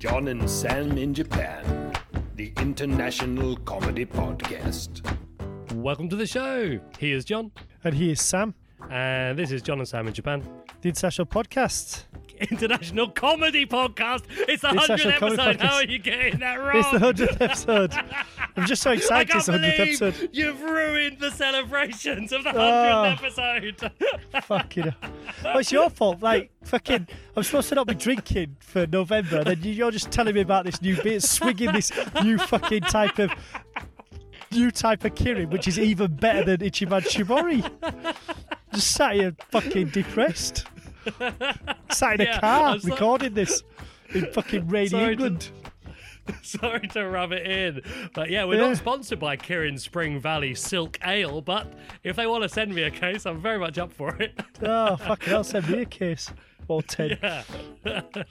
John and Sam in Japan, the international comedy podcast. Welcome to the show. Here's John. And here's Sam, And this is John and Sam in Japan. the International Podcast. International Comedy Podcast. It's the 100th International Comedy episode. How Podcast. are you getting that wrong? It's the 100th episode. I'm just so I excited can't it's the 100th believe episode. you've ruined the celebrations of the ah, 100th Oh. episode. Fucking hell. It's your fault. Like, fucking, I'm supposed to not be drinking for November, and then you're just telling me about this new beer, swinging this new fucking type of. New type of Kirin, which is even better than Ichiban Shibori. Just sat here fucking depressed. Sat in a Yeah, car I'm so- recording this in fucking rainy Sorry England. Sorry to rub it in. But yeah, we're Yeah. not sponsored by Kirin Spring Valley Silk Ale, but if they want to send me a case, I'm very much up for it. Oh, fucking hell, send me a case. Or 10. Yeah.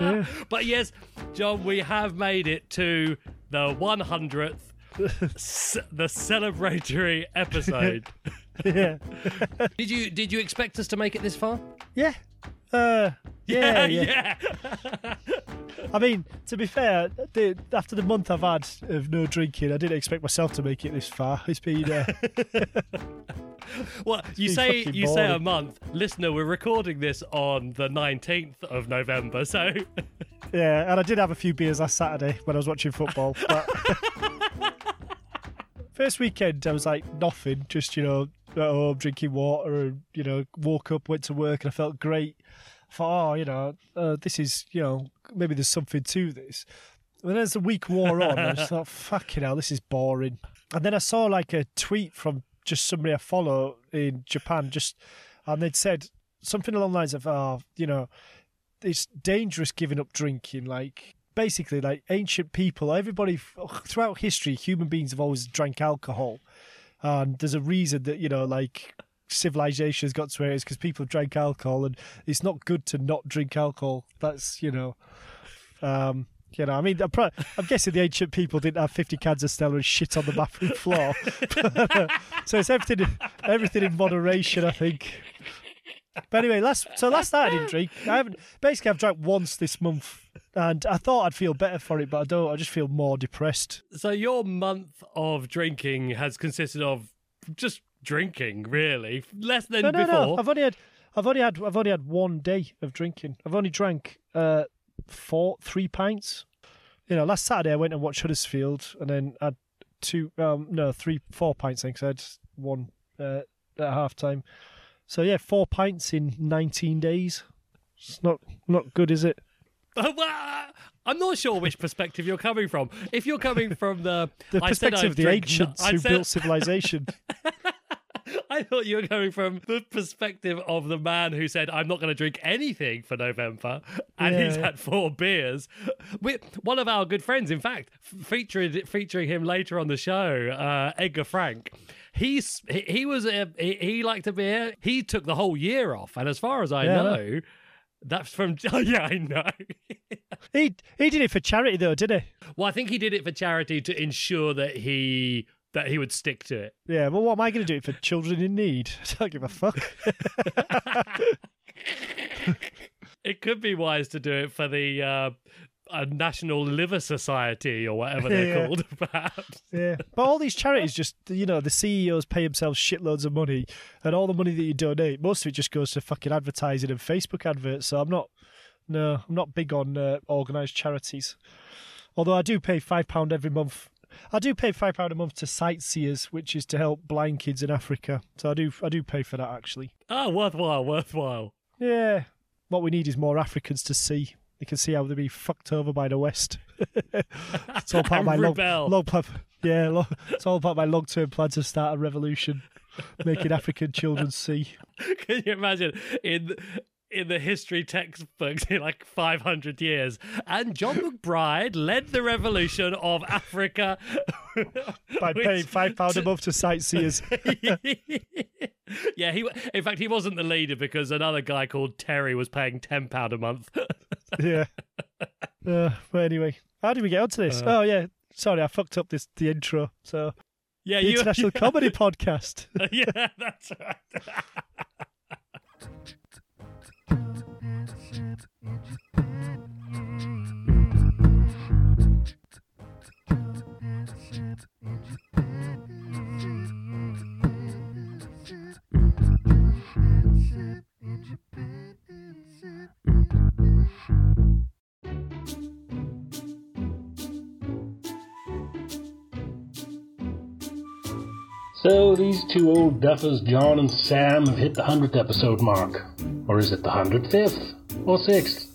Yeah. But yes, John, we have made it to the 100th, c- the celebratory episode. yeah. did you did you expect us to make it this far? Yeah. Uh, yeah, yeah. yeah. I mean, to be fair, the, after the month I've had of no drinking, I didn't expect myself to make it this far. It's been, uh, Well, you been say you say a month, listener. We're recording this on the 19th of November, so yeah, and I did have a few beers last Saturday when I was watching football. But first weekend, I was like nothing, just you know, at home drinking water, and you know, woke up, went to work, and I felt great. I thought, oh, you know, uh, this is, you know, maybe there's something to this. And then as the week wore on, I just thought, fucking hell, this is boring. And then I saw like a tweet from just somebody I follow in Japan, just, and they'd said something along the lines of, oh, you know, it's dangerous giving up drinking. Like, basically, like ancient people, everybody throughout history, human beings have always drank alcohol. And there's a reason that, you know, like civilization has got to where it is because people drank alcohol and it's not good to not drink alcohol. That's, you know, um, you know, I mean, I'm, I'm guessing the ancient people didn't have 50 cans of Stella and shit on the bathroom floor. so it's everything, everything in moderation, I think. But anyway, last so last night I didn't drink. I haven't basically I've drank once this month, and I thought I'd feel better for it, but I don't. I just feel more depressed. so your month of drinking has consisted of just drinking, really, less than No, no, before. no. I've only had, I've only had, I've only had one day of drinking. I've only drank uh, four, three pints. You know, last Saturday I went and watched Huddersfield, and then I had two, um, no, three, four pints. I think I had one uh, at half time. So yeah, four pints in 19 days. It's not not good, is it? I'm not sure which perspective you're coming from. If you're coming from the The perspective I've of the ancients I who said- built civilization. I thought you were coming from the perspective of the man who said, "I'm not going to drink anything for November," and he's had four beers. We, one of our good friends, in fact, f- featuring featuring him later on the show, uh, Edgar Frank. He's he, he was a, he, liked to be a beer. He took the whole year off, and as far as I Yeah, know. know, that's from. Oh yeah, I know. he he did it for charity though, did he? well, I think he did it for charity to ensure that he that he would stick to it. Yeah. Well, what am I going to do it for children in need? I don't give a fuck. It could be wise to do it for the uh, uh, National Liver Society or whatever they're Yeah. called, perhaps. Yeah, but all these charities just, you know, the CEOs pay themselves shitloads of money, and all the money that you donate, most of it just goes to fucking advertising and Facebook adverts. So I'm not, no, I'm not big on uh, organised charities. Although I do pay five pound every month. I do pay five pound a month to Sightsavers, which is to help blind kids in Africa. So I do, I do pay for that actually. Oh, worthwhile, worthwhile. Yeah, what we need is more Africans to see. They can see how they're being fucked over by the West. it's all part of my long, long plan. Yeah, lo- it's all part of my long-term plan to start a revolution, making African children see. Can you imagine in in the history textbooks in like 500 years. And John McBride led the revolution of Africa By which- paying five pound a month to Sightsavers. yeah, he. In fact, he wasn't the leader because another guy called Terry was paying ten pound a month. yeah. Uh, but anyway, how did we get onto this? oh yeah, sorry, I fucked up this the intro. So yeah, the you. International Comedy Podcast. yeah, that's right. So these two old duffers, John and Sam, have hit the hundredth episode mark. Or is it the hundred fifth? Or sixth?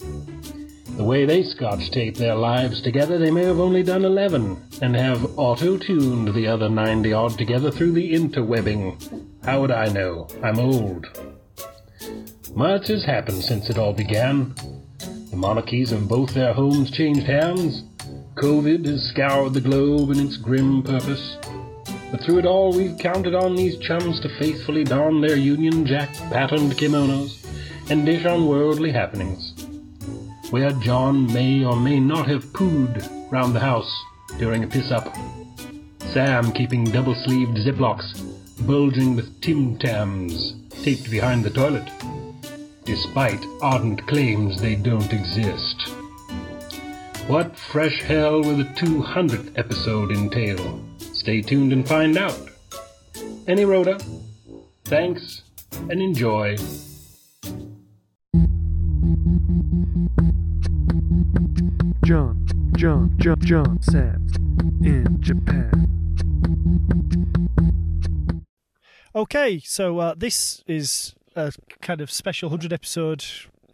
The way they scotch tape their lives together, they may have only done eleven, and have auto-tuned the other ninety odd together through the interwebbing. How would I know? I'm old. Much has happened since it all began. The monarchies of both their homes changed hands. COVID has scoured the globe in its grim purpose. But through it all, we've counted on these chums to faithfully don their Union Jack patterned kimonos and dish on worldly happenings. Where John may or may not have pooed round the house during a piss up. Sam keeping double sleeved ziplocks bulging with Tim Tams taped behind the toilet, despite ardent claims they don't exist. What fresh hell will the 200th episode entail? Stay tuned and find out. Any Rhoda, thanks and enjoy. John, John, John, John Sands in Japan. Okay, so uh, this is a kind of special 100 episode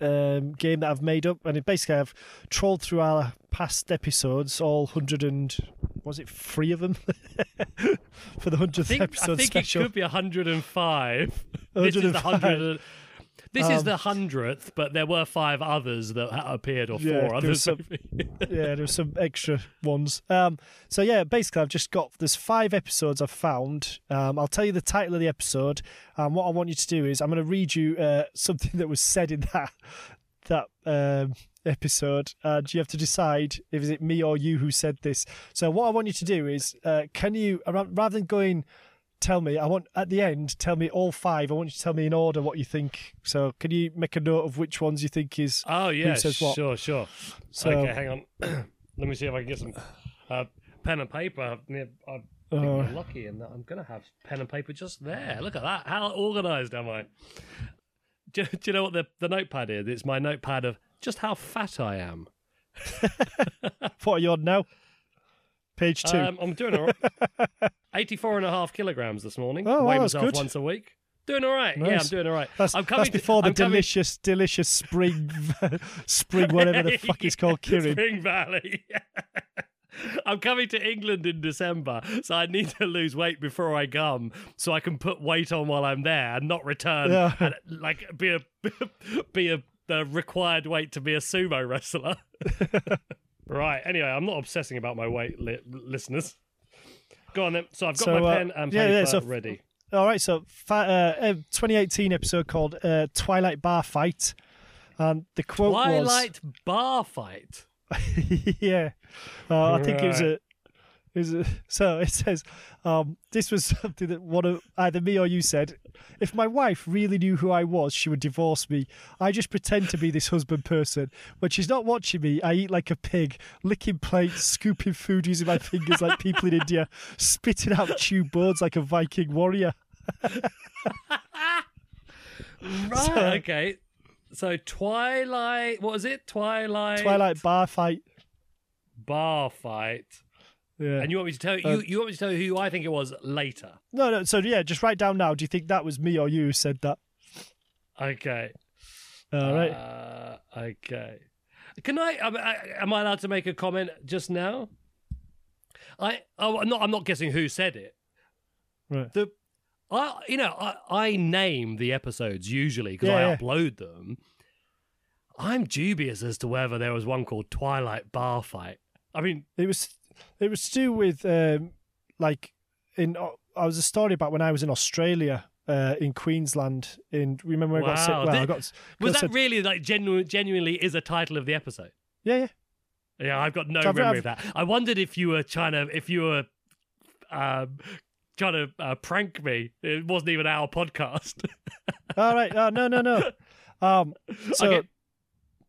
um, game that I've made up, and it basically I've trolled through our past episodes, all 100 and was it three of them for the 100th I think, episode I think special? it could be 105. This is the 105. 100. This is Um, the hundredth, but there were five others that appeared, or Yeah, four others. yeah, there's some extra ones. Um, so yeah, basically, I've just got there's five episodes I've found. Um, I'll tell you the title of the episode. And what I want you to do is I'm going to read you uh, something that was said in that that um, episode, and you have to decide if is it me or you who said this. So what I want you to do is, uh, can you rather than going. Tell me. I want at the end. Tell me all five. I want you to tell me in order what you think. So, can you make a note of which ones you think is? Oh yeah, says what? sure, sure. So- okay, hang on. Let me see if I can get some uh, pen and paper. I think Uh, I'm lucky in that I'm going to have pen and paper just there. Look at that. How organised am I? Do, do you know what the, the notepad is? It's my notepad of just how fat I am. What are you on now? Page two. Um, I'm doing all right. 84 and a half kilograms this morning. Oh, Weigh wow, myself good. once a week. Doing all right. Yeah, I'm doing all right. That's, I'm coming that's before to, the I'm coming- delicious, delicious spring, spring, whatever the fuck it's called, Kirin. Spring Valley. I'm coming to England in December, so I need to lose weight before I come, so I can put weight on while I'm there and not return Yeah. and like be a be a the required weight to be a sumo wrestler. Right. Anyway, I'm not obsessing about my weight, li- listeners. Go on then. So I've got So, my uh, pen and yeah, paper yeah, so- ready. All right, so fa- uh, uh, 2018 episode called uh, Twilight Bar Fight, and the quote Twilight bar fight. yeah, uh, I think was. Right. It was a, so it says, um, this was something that one of either me or you said. If my wife really knew who I was, she would divorce me. I just pretend to be this husband person. When she's not watching me, I eat like a pig, licking plates, scooping food using my fingers like people in India, spitting out chewed boards like a Viking warrior. Right. So- okay. So Twilight. What was it? Twilight. Twilight bar fight. bar fight. Yeah. And you want me to tell you? You want me to tell you who I think it was later? No, no. So yeah, just write down now. Do you think that was me or you who said that? Okay. All right. Uh, okay. Can I am, I? am I allowed to make a comment just now? I. Oh, I'm not. I'm not guessing who said it. right. The. I. You know. I. I name the episodes usually because Yeah, I yeah. upload them. I'm dubious as to whether there was one called Twilight Bar Fight. I mean, It was it was to do with um, like in I was a story about when I was in Australia. Uh, in Queensland, in remember when I got sick? Wow. Well, I got was got that said- really like genu- genuinely is a title of the episode? yeah, yeah. Yeah, I've got no So memory I've- of that. I wondered if you were trying to, if you were um, trying to uh, prank me. It wasn't even our podcast. All right. Oh, no, no, no. Um, so Okay.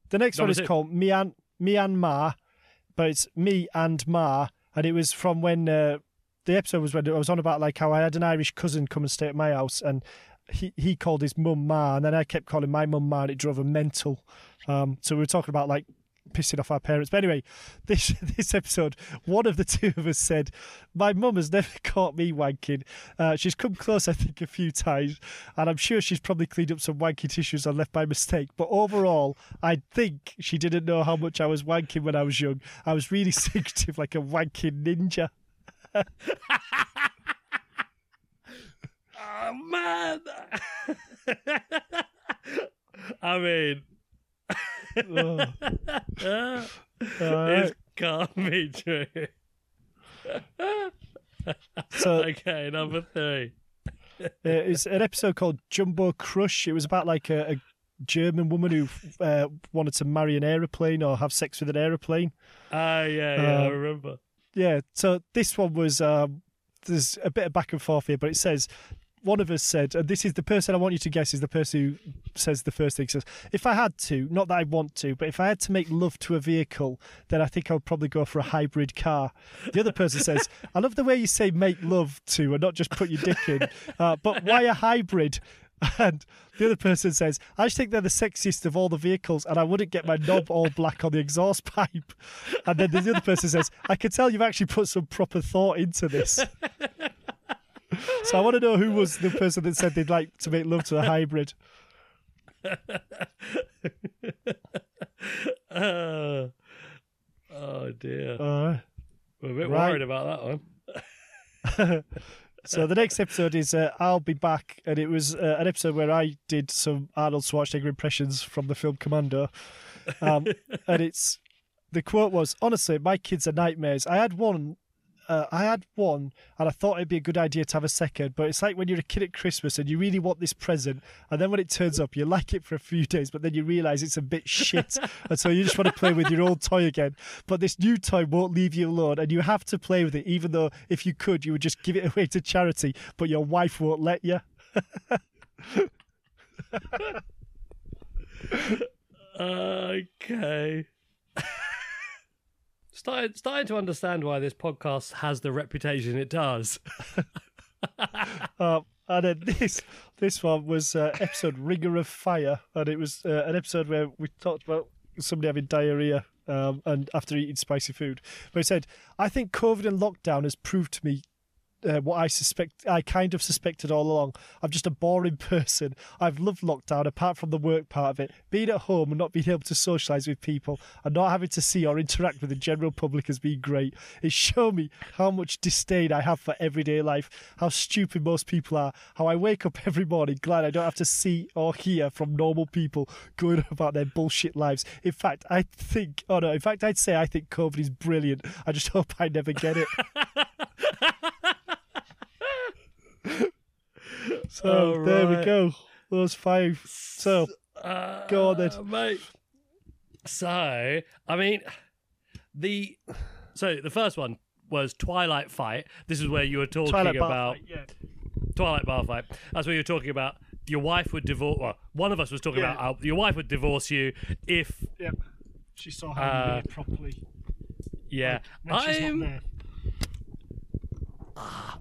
the next one is two. called Mian Myanmar, but it's me and Ma, and it was from when uh, the episode was when I was on about like how I had an Irish cousin come and stay at my house, and he he called his mum Ma, and then I kept calling my mum Ma, and it drove him mental. Um, so we were talking about like pissing off our parents. But anyway, this this episode, one of the two of us said, "My mum has never caught me wanking. Uh, she's come close, I think, a few times, and I'm sure she's probably cleaned up some wanky tissues I left by mistake. But overall, I think she didn't know how much I was wanking when I was young. I was really secretive, like a wanking ninja." oh man! I mean, Oh, uh, Alright. it can't be true. so okay, number three. Uh, it's an episode called Jumbo Crush. It was about like a, a German woman who uh, wanted to marry an aeroplane or have sex with an aeroplane. Ah, yeah, yeah, I Uh, remember. Yeah, so this one was um, there's a bit of back and forth here, but it says one of us said, and this is the person I want you to guess is the person who says the first thing. Says, if I had to, not that I want to, but if I had to make love to a vehicle, then I think I would probably go for a hybrid car. The other person says, I love the way you say make love to and not just put your dick in. Uh, but why a hybrid? And the other person says, I just think they're the sexiest of all the vehicles, and I wouldn't get my knob all black on the exhaust pipe. And then the other person says, I can tell you've actually put some proper thought into this. so I want to know who was the person that said they'd like to make love to a hybrid. Uh, oh dear. Uh, We're a bit right. worried about that one. so the next episode is uh, I'll Be Back, and it was uh, an episode where I did some Arnold Schwarzenegger impressions from the film Commando. Um, and it's the quote was, "Honestly, my kids are nightmares. I had one." Uh, I had one, and I thought it'd be a good idea to have a second. But it's like when you're a kid at Christmas and you really want this present, and then when it turns up, you like it for a few days, but then you realise it's a bit shit, and so you just want to play with your old toy again. But this new toy won't leave you alone, and you have to play with it, even though if you could, you would just give it away to charity, but your wife won't let you. Okay. Starting, starting to understand why this podcast has the reputation it does. Um, and then this this one was uh, episode Ringer of Fire, and it was uh, an episode where we talked about somebody having diarrhea um, and after eating spicy food. But he said, "I think COVID and lockdown has proved to me." Uh, what I suspect, I kind of suspected all along. I'm just a boring person. I've loved lockdown, apart from the work part of it. Being at home and not being able to socialise with people and not having to see or interact with the general public has been great. It's shown me how much disdain I have for everyday life, how stupid most people are, how I wake up every morning glad I don't have to see or hear from normal people going about their bullshit lives. In fact, I think, oh no, in fact, I'd say I think COVID is brilliant. I just hope I never get it. so there we go. Those five. So Go on then. Uh, mate. So, I mean, the so the first one was Twilight Fight. This is where you were talking Twilight about Fight, yeah. Twilight Bar Fight. That's where you were talking about your wife would divorce. Well, one of us was talking Yeah. about how your wife would divorce you if Yep. She saw how Uh, properly. yeah. When I'm-.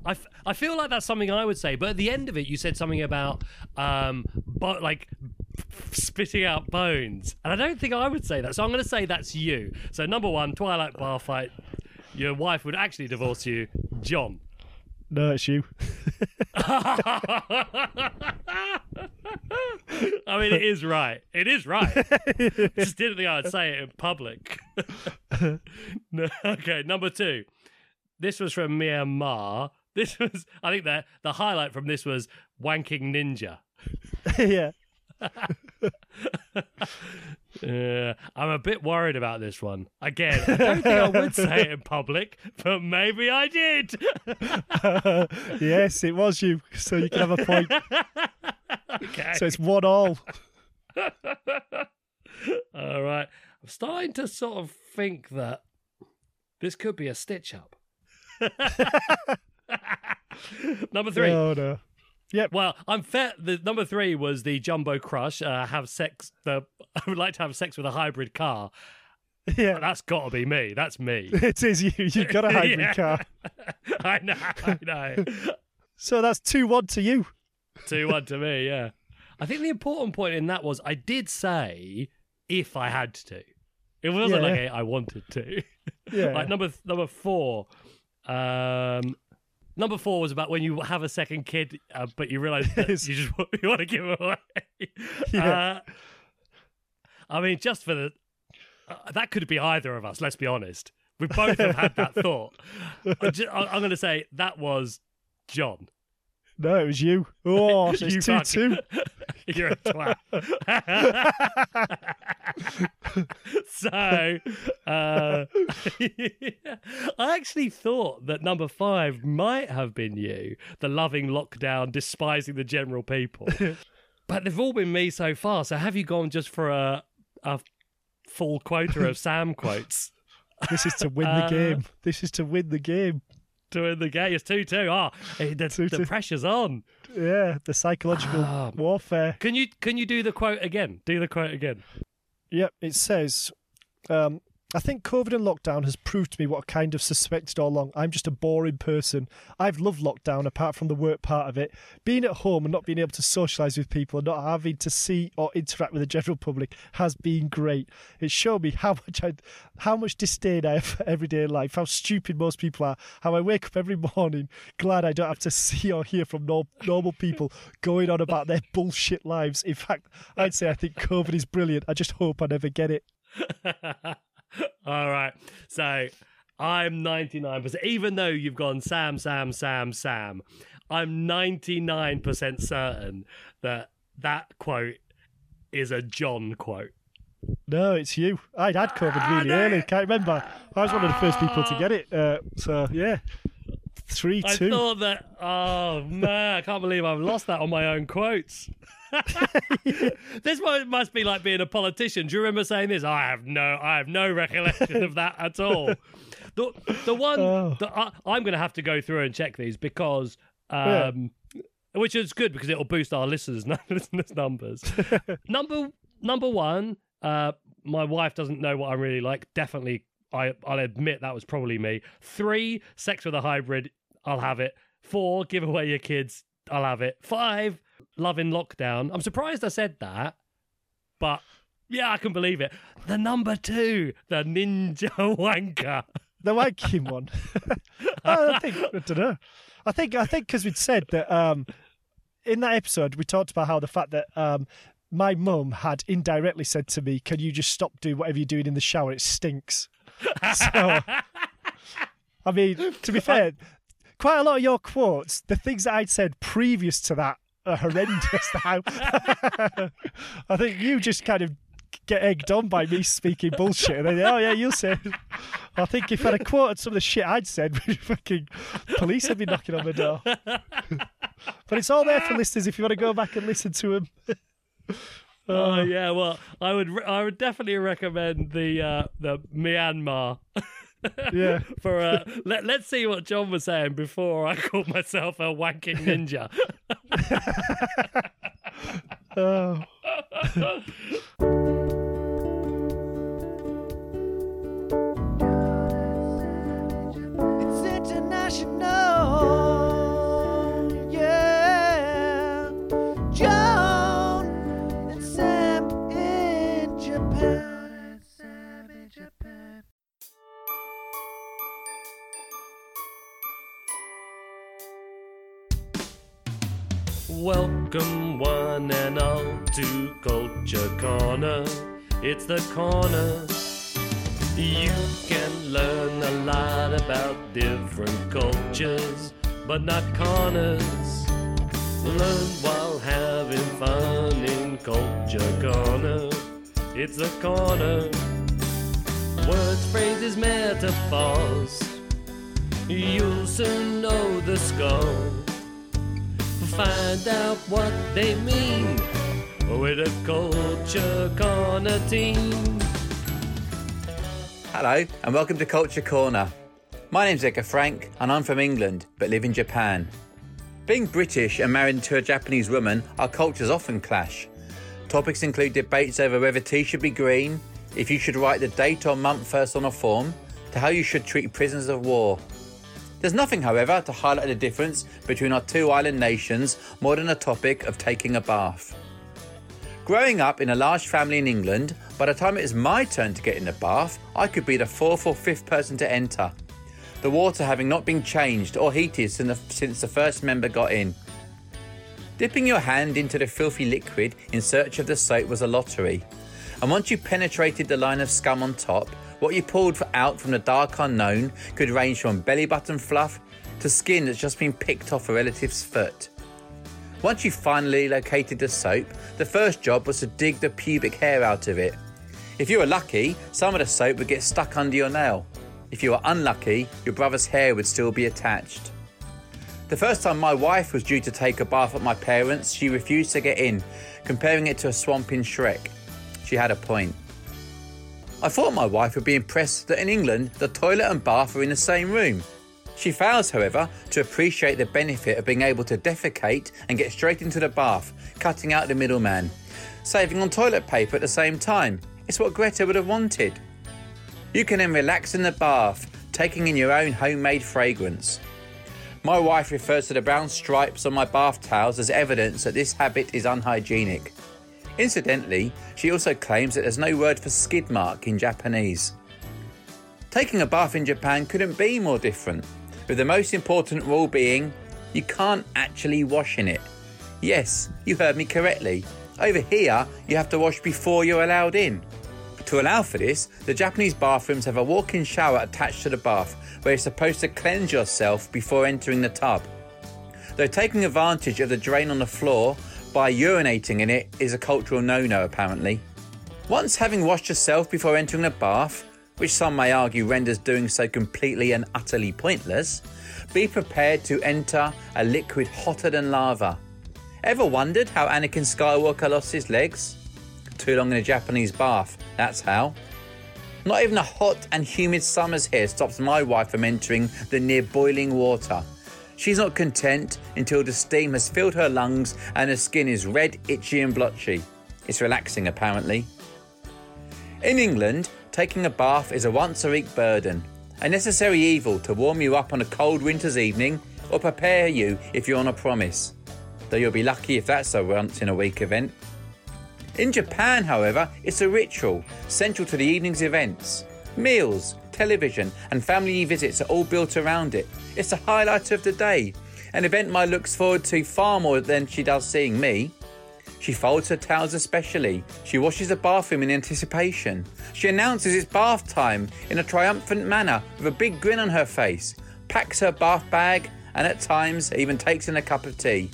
I, f- I feel like that's something I would say, but at the end of it, you said something about um, but like spitting out bones, and I don't think I would say that. So I'm going to say that's you. So number one, Twilight Bar Fight. Your wife would actually divorce you, John. No, it's you. I mean, it is right. It is right. Just didn't think I'd say it in public. no, okay, number two. This was from Myanmar. This was, I think, the the highlight from this was wanking ninja. yeah. Yeah, I'm a bit worried about this one. Again, I don't think I would say it in public, but maybe I did. yes, it was you. So you can have a point. okay. So it's one all. All right. I'm starting to sort of think that this could be a stitch up. Number three. Oh no. Yep. Well, I'm fair. The number three was the jumbo crush. Uh, have sex. The I would like to have sex with a hybrid car. Yeah. That's got to be me. That's me. It is you. You've got a hybrid Yeah. car. I know. I know. So that's two one to you. Two one to me. Yeah. I think the important point in that was I did say if I had to. It wasn't Yeah. like I wanted to. Yeah. like number number four. Um, number four was about when you have a second kid, uh, but you realize that you just want, you want to give it away. Yeah. Uh, I mean, just for the uh, that could be either of us. Let's be honest. We both have had that thought. I ju- I- I'm going to say that was John. No, it was you. Oh, so You it's two fuck- two. You're a twat. so, uh, I actually thought that number five might have been you, the loving lockdown, despising the general people. but they've all been me so far. So, have you gone just for a a full quota of Sam quotes This is to win the Uh, game. This is to win the game. To win the game? It's two two. Ah, the, the 2-2. pressure's on. Yeah, the psychological Ah. warfare. Can you can you do the quote again? Do the quote again. Yep, it says, um, I think COVID and lockdown has proved to me what I kind of suspected all along. I'm just a boring person. I've loved lockdown apart from the work part of it. Being at home and not being able to socialise with people and not having to see or interact with the general public has been great. It showed me how much I, how much disdain I have for everyday life, how stupid most people are, how I wake up every morning glad I don't have to see or hear from nor- normal people going on about their bullshit lives. In fact, I'd say I think COVID is brilliant. I just hope I never get it. All right. So I'm 99%. Even though you've gone Sam, Sam, Sam, Sam, I'm 99% certain that that quote is a John quote. No, it's you. I'd had COVID really early. Can't remember. I was one of the first people to get it. Uh, so yeah, three two. I thought that, oh man, I can't believe I've lost that on my own quotes. this must, must be like being a politician. Do you remember saying this? I have no, I have no recollection of that at all. The the one Oh. that I, I'm going to have to go through and check these because, Yeah. um, which is good because it'll boost our listeners listeners numbers. number number one, uh, my wife doesn't know what I'm really like. Definitely, I I'll admit that was probably me. Three, sex with a hybrid. I'll have it. Four, give away your kids. I'll have it. Five, love in lockdown. I'm surprised I said that, but yeah, I can believe it. The number two, the ninja wanker. The wanking one. I think I don't know. I think I think because we'd said that um, in that episode we talked about how the fact that um, my mum had indirectly said to me, "Can you just stop doing whatever you're doing in the shower? It stinks." So, I mean, to be fair, quite a lot of your quotes, the things that I'd said previous to that, are horrendous. Now, I think you just kind of get egged on by me speaking bullshit, and then oh yeah, you'll say. I think if I'd have quoted some of the shit I'd said, fucking police would be knocking on the door. but it's all there for listeners if you want to go back and listen to them. Oh yeah, well, I would re- I would definitely recommend the uh, the Myanmar. Yeah. For uh, let let's see what John was saying before I called myself a wanking ninja. Oh. Welcome one and all to Culture Corner. It's the corner. You can learn a lot about different cultures, but not corners. Learn while having fun in culture corner. It's a corner. Words, phrases, metaphors. You'll soon know the score. Find out what they mean with a culture corner team. Hello, and welcome to Culture Corner. My name's Edgar Frank, and I'm from England, but live in Japan. Being British and married to a Japanese woman, our cultures often clash. Topics include debates over whether tea should be green, if you should write the date or month first on a form, to how you should treat prisoners of war. There's nothing, however, to highlight the difference between our two island nations more than the topic of taking a bath. Growing up in a large family in England, by the time it was my turn to get in the bath, I could be the fourth or fifth person to enter. The water having not been changed or heated since the, since the first member got in. Dipping your hand into the filthy liquid in search of the soap was a lottery. And once you penetrated the line of scum on top, what you pulled out from the dark unknown could range from belly button fluff to skin that's just been picked off a relative's foot. Once you finally located the soap, the first job was to dig the pubic hair out of it. If you were lucky, some of the soap would get stuck under your nail. If you were unlucky, your brother's hair would still be attached. The first time my wife was due to take a bath at my parents', she refused to get in, comparing it to a swamp in Shrek. She had a point. I thought my wife would be impressed that in England the toilet and bath are in the same room. She fails, however, to appreciate the benefit of being able to defecate and get straight into the bath, cutting out the middleman, saving on toilet paper at the same time. It's what Greta would have wanted. You can then relax in the bath, taking in your own homemade fragrance. My wife refers to the brown stripes on my bath towels as evidence that this habit is unhygienic. Incidentally, she also claims that there's no word for skid mark in Japanese. Taking a bath in Japan couldn't be more different, with the most important rule being you can't actually wash in it. Yes, you heard me correctly. Over here, you have to wash before you're allowed in. To allow for this, the Japanese bathrooms have a walk in shower attached to the bath where you're supposed to cleanse yourself before entering the tub. Though taking advantage of the drain on the floor by urinating in it is a cultural no no, apparently. Once having washed yourself before entering the bath, which some may argue renders doing so completely and utterly pointless, be prepared to enter a liquid hotter than lava. Ever wondered how Anakin Skywalker lost his legs? Too long in a Japanese bath, that's how. Not even a hot and humid summer's here stops my wife from entering the near boiling water. She's not content until the steam has filled her lungs and her skin is red, itchy, and blotchy. It's relaxing, apparently. In England, taking a bath is a once a week burden, a necessary evil to warm you up on a cold winter's evening or prepare you if you're on a promise. Though you'll be lucky if that's a once in a week event. In Japan, however, it's a ritual central to the evening's events. Meals, television, and family visits are all built around it. It's the highlight of the day, an event my looks forward to far more than she does seeing me. She folds her towels especially. She washes the bathroom in anticipation. She announces it's bath time in a triumphant manner with a big grin on her face, packs her bath bag, and at times even takes in a cup of tea.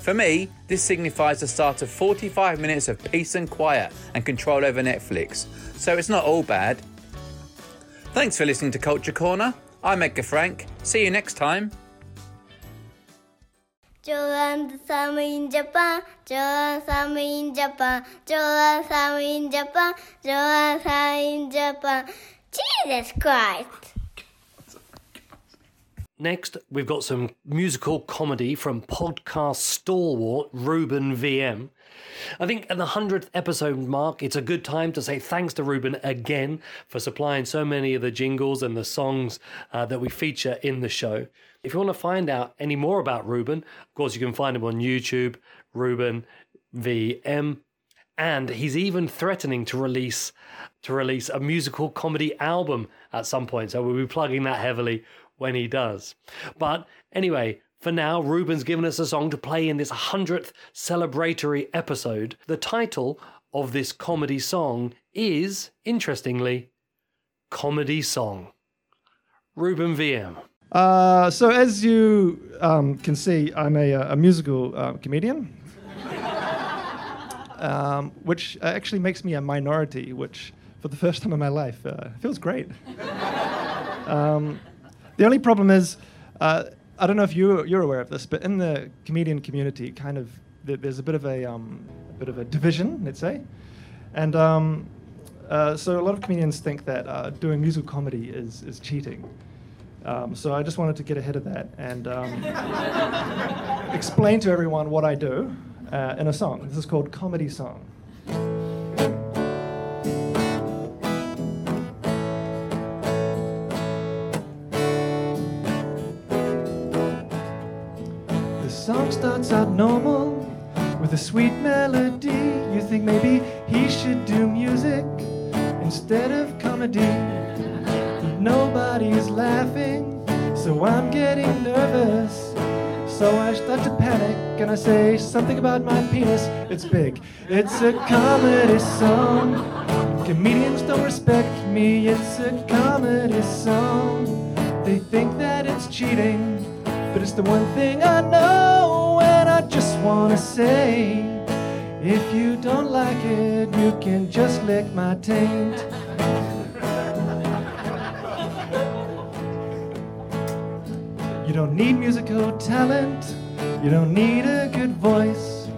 For me, this signifies the start of 45 minutes of peace and quiet and control over Netflix, so it's not all bad. Thanks for listening to Culture Corner. I'm Edgar Frank. See you next time. Joanne Summer in Japan, Joanne Summer in Japan, Joanne Summer in Japan, Joanne Summer in Japan. Jesus Christ! Next, we've got some musical comedy from podcast stalwart Ruben VM. I think at the 100th episode mark, it's a good time to say thanks to Ruben again for supplying so many of the jingles and the songs uh, that we feature in the show. If you want to find out any more about Ruben, of course, you can find him on YouTube, Ruben VM. And he's even threatening to release to release a musical comedy album at some point. So we'll be plugging that heavily when he does. But anyway, for now, Ruben's given us a song to play in this 100th celebratory episode. The title of this comedy song is, interestingly, Comedy Song. Ruben VM. Uh, so, as you um, can see, I'm a, a musical uh, comedian. um, which uh, actually makes me a minority, which for the first time in my life uh, feels great. um, the only problem is, uh, I don't know if you're, you're aware of this, but in the comedian community, kind of, there- there's a bit of a, um, a bit of a division, let's say, and um, uh, so a lot of comedians think that uh, doing musical comedy is, is cheating. Um, so I just wanted to get ahead of that and um, explain to everyone what I do uh, in a song. This is called Comedy Song. Sweet melody. You think maybe he should do music instead of comedy. But nobody's laughing, so I'm getting nervous. So I start to panic and I say something about my penis. It's big. It's a comedy song. Comedians don't respect me. It's a comedy song. They think that it's cheating, but it's the one thing I know. Wanna say, if you don't like it, you can just lick my taint. You don't need musical talent. You don't need a good voice.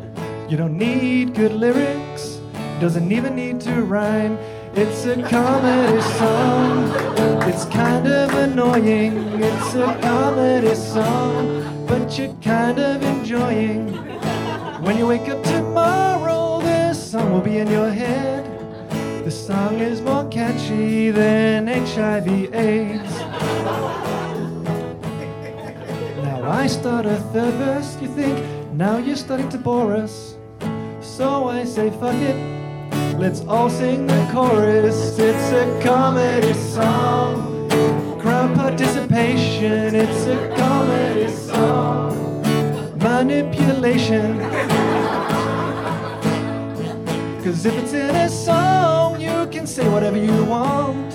You don't need good lyrics. Doesn't even need to rhyme. It's a comedy song. It's kind of annoying. It's a comedy song, but you're kind of enjoying. When you wake up tomorrow, this song will be in your head. The song is more catchy than HIV/AIDS. Now I start a third verse, you think now you're starting to bore us. So I say, fuck it, let's all sing the chorus. It's a comedy song, crowd participation. It's a comedy song, manipulation. Cause if it's in a song, you can say whatever you want.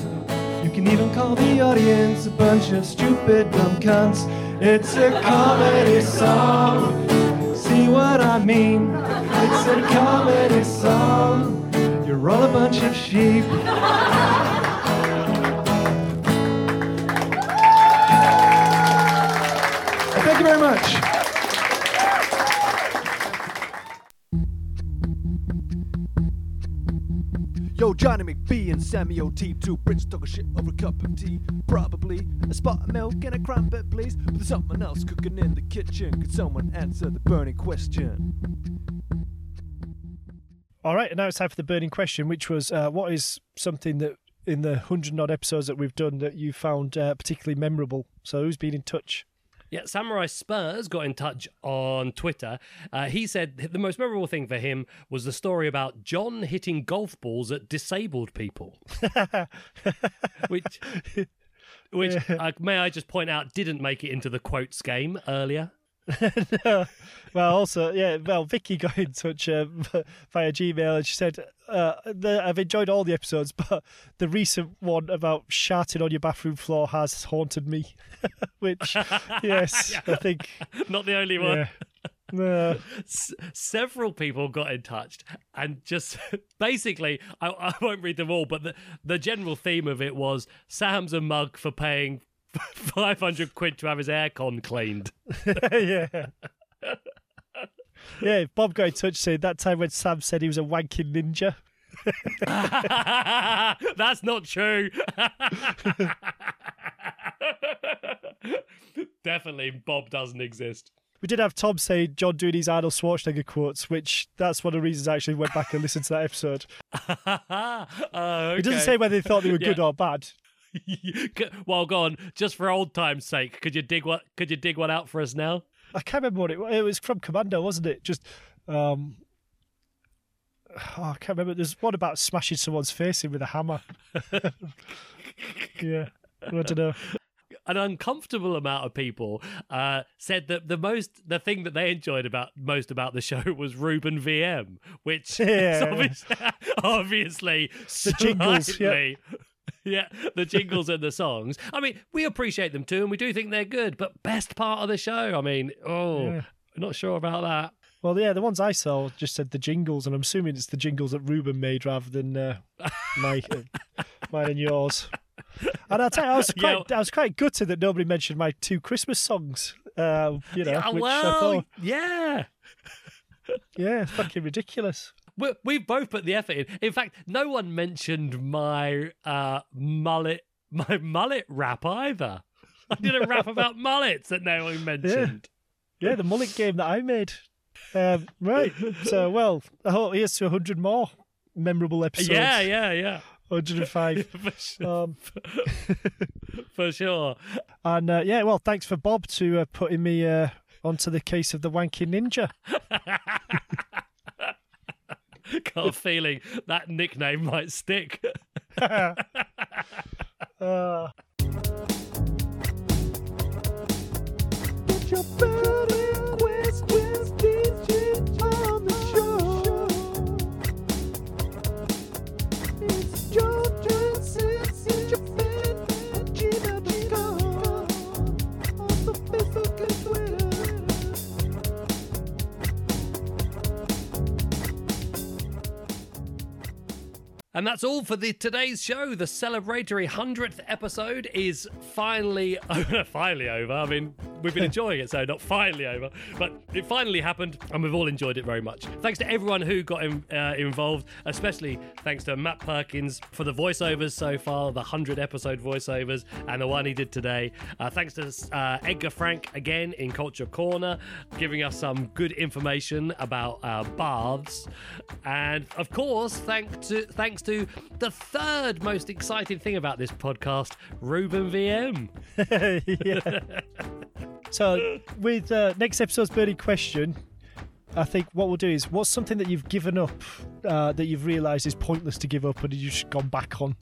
You can even call the audience a bunch of stupid dumb cunts. It's a comedy song. See what I mean? It's a comedy song. You're all a bunch of sheep. Thank you very much. Johnny McBee and Sammy O.T. Two Brits talking shit over a cup of tea. Probably a spot of milk and a crumpet, please. But there's something else cooking in the kitchen. Could someone answer the burning question? All right, and now it's time for the burning question, which was uh, what is something that in the hundred odd episodes that we've done that you found uh, particularly memorable? So who's been in touch? Yeah, Samurai Spurs got in touch on Twitter. Uh, he said the most memorable thing for him was the story about John hitting golf balls at disabled people, which, which uh, may I just point out, didn't make it into the quotes game earlier. no. Well, also, yeah. Well, Vicky got in touch um, via Gmail, and she said, uh, the, "I've enjoyed all the episodes, but the recent one about sharting on your bathroom floor has haunted me." Which, yes, I think Not the only one. yeah. No. S- several people got in touch and just basically I, I won't read them all but the, the general theme of it was sam's a mug for paying 500 quid to have his aircon cleaned yeah. Yeah, Bob got in touch saying that time when Sam said he was a wanking ninja. that's not true definitely bob doesn't exist We did have Tom say John doing his Arnold Schwarzenegger quotes, which that's one of the reasons I actually went back and listened to that episode. oh, It doesn't say whether they thought they were good or bad. well go on just for old time's sake could you dig what could you dig one out for us now I can't remember what it was. It was from Commando, wasn't it? Just, um, oh, I can't remember. There's one about smashing someone's face in with a hammer. yeah, I don't know. an uncomfortable amount of people uh, said that the most the thing that they enjoyed about most about the show was Ruben VM, which is Yeah. obviously, obviously The jingles, yeah. yeah, the jingles and the songs. I mean, we appreciate them too, and we do think they're good. But best part of the show, I mean, oh, Yeah. not sure about that. Well, yeah, the ones I saw just said the jingles, and I'm assuming it's the jingles that Ruben made rather than uh, my, uh, mine and yours. And I'll tell you, I was Yeah. quite, I was quite gutted that nobody mentioned my two Christmas songs. Uh, you know, Yeah, I well, thought, yeah. yeah, fucking ridiculous. We, we've both put the effort in. In fact, no one mentioned my uh, mullet, my mullet rap either. I did a rap about mullets that no one mentioned. Yeah, the mullet game that I made. Um, right. So, well, I hope here's to 100 more memorable episodes. Yeah, yeah, yeah. 105. for, sure, Um, for sure. and uh, yeah, well, thanks for Bob to uh, putting me uh, onto the case of the wanky ninja. Got a feeling that nickname might stick. Uh, And that's all for the today's show. The celebratory hundredth episode is finally finally over. I mean, we've been enjoying it, so not finally over, but it finally happened, and we've all enjoyed it very much. Thanks to everyone who got in, uh, involved, especially thanks to Matt Perkins for the voiceovers so far, the hundred episode voiceovers, and the one he did today. Uh, thanks to uh, Edgar Frank again in Culture Corner, giving us some good information about uh, baths, and of course, thank to thanks to the third most exciting thing about this podcast, Ruben VM. yeah. So, with uh, next episode's burning question, I think what we'll do is what's something that you've given up uh, that you've realised is pointless to give up and you've just gone back on?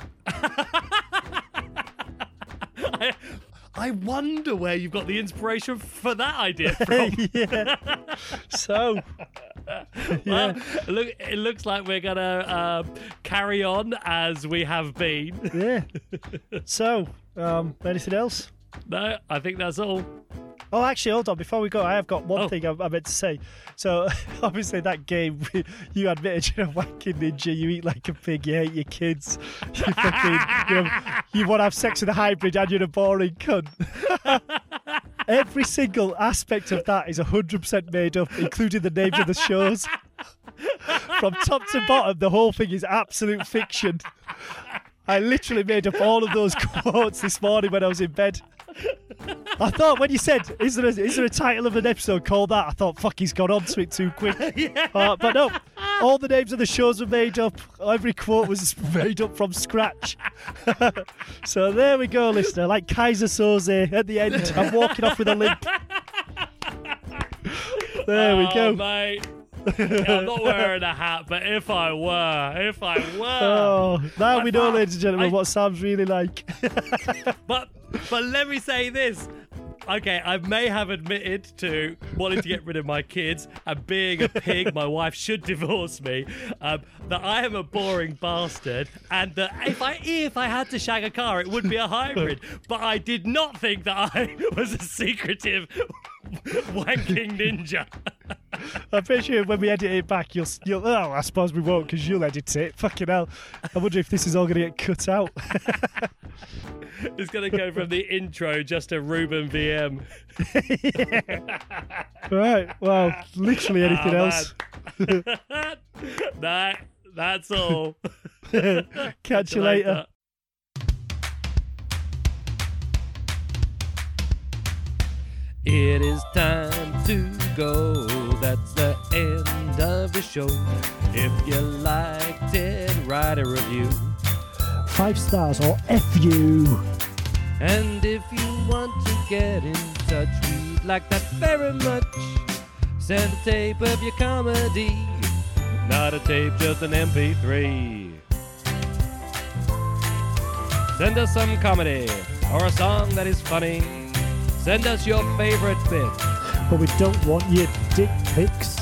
I, I wonder where you've got the inspiration for that idea from. yeah. So, Well, look, it looks like we're gonna uh, carry on as we have been. yeah. So, um, anything else? No, I think that's all. Oh, actually, hold on. Before we go, I have got one Oh. thing I, I meant to say. So, obviously, that game, you admitted you're a wanking ninja. You eat like a pig. You hate your kids. You fucking, you, know, you want to have sex with a hybrid, and you're a boring cunt. Every single aspect of that is 100% made up, including the names of the shows. From top to bottom, the whole thing is absolute fiction. I literally made up all of those quotes this morning when I was in bed. I thought when you said, "Is there a, is there a title of an episode called that?" I thought, "Fuck, he's gone on to it too quick." Uh, but no, all the names of the shows were made up. Every quote was made up from scratch. so there we go, listener. Like Keyser Söze at the end, I'm walking off with a limp. There we Oh, go. mate. Yeah, I'm not wearing a hat, but if I were, if I were, Oh, now I we know, ladies and gentlemen, I- what Sam's really like. but but let me say this. Okay, I may have admitted to wanting to get rid of my kids and being a pig. My wife should divorce me. Um, that I am a boring bastard, and that if I if I had to shag a car, it would be a hybrid. But I did not think that I was a secretive wanking ninja. I'm pretty sure when we edit it back, you'll, you'll oh, I suppose we won't because you'll edit it. Fucking hell. I wonder if this is all going to get cut out. It's gonna go from the intro just to Ruben VM. right. Well, literally ah, anything Oh, else. that that's all. Catch you later. It is time to go. That's the end of the show. If you liked it, write a review. Five stars or F you. And if you want to get in touch, we'd like that very much. Send a tape of your comedy, not a tape, just an MP3. Send us some comedy or a song that is funny. Send us your favorite bit. But we don't want your dick pics.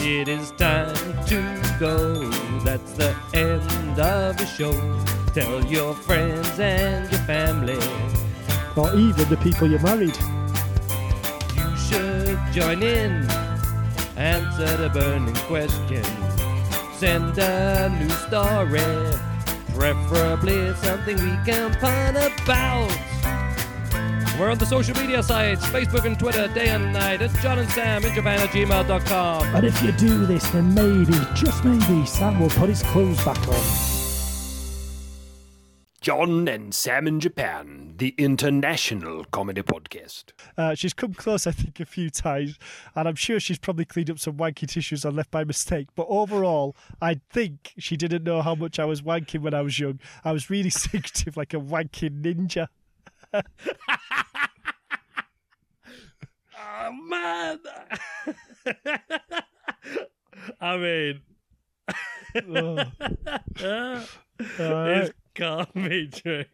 It is time to go. That's the end of the show. Tell your friends and your family. Or even the people you married. You should join in. Answer the burning question. Send a new story. Preferably something we can pun about. We're on the social media sites Facebook and Twitter day and night. It's John and Sam in Japan at gmail.com. And if you do this, then maybe, just maybe, Sam will put his clothes back on. John and Sam in Japan, the international comedy podcast. Uh, she's come close, I think, a few times, and I'm sure she's probably cleaned up some wanky tissues I left by mistake. But overall, I think she didn't know how much I was wanking when I was young. I was really secretive, like a wanking ninja. Oh, man. I mean, Oh. All right. this be true.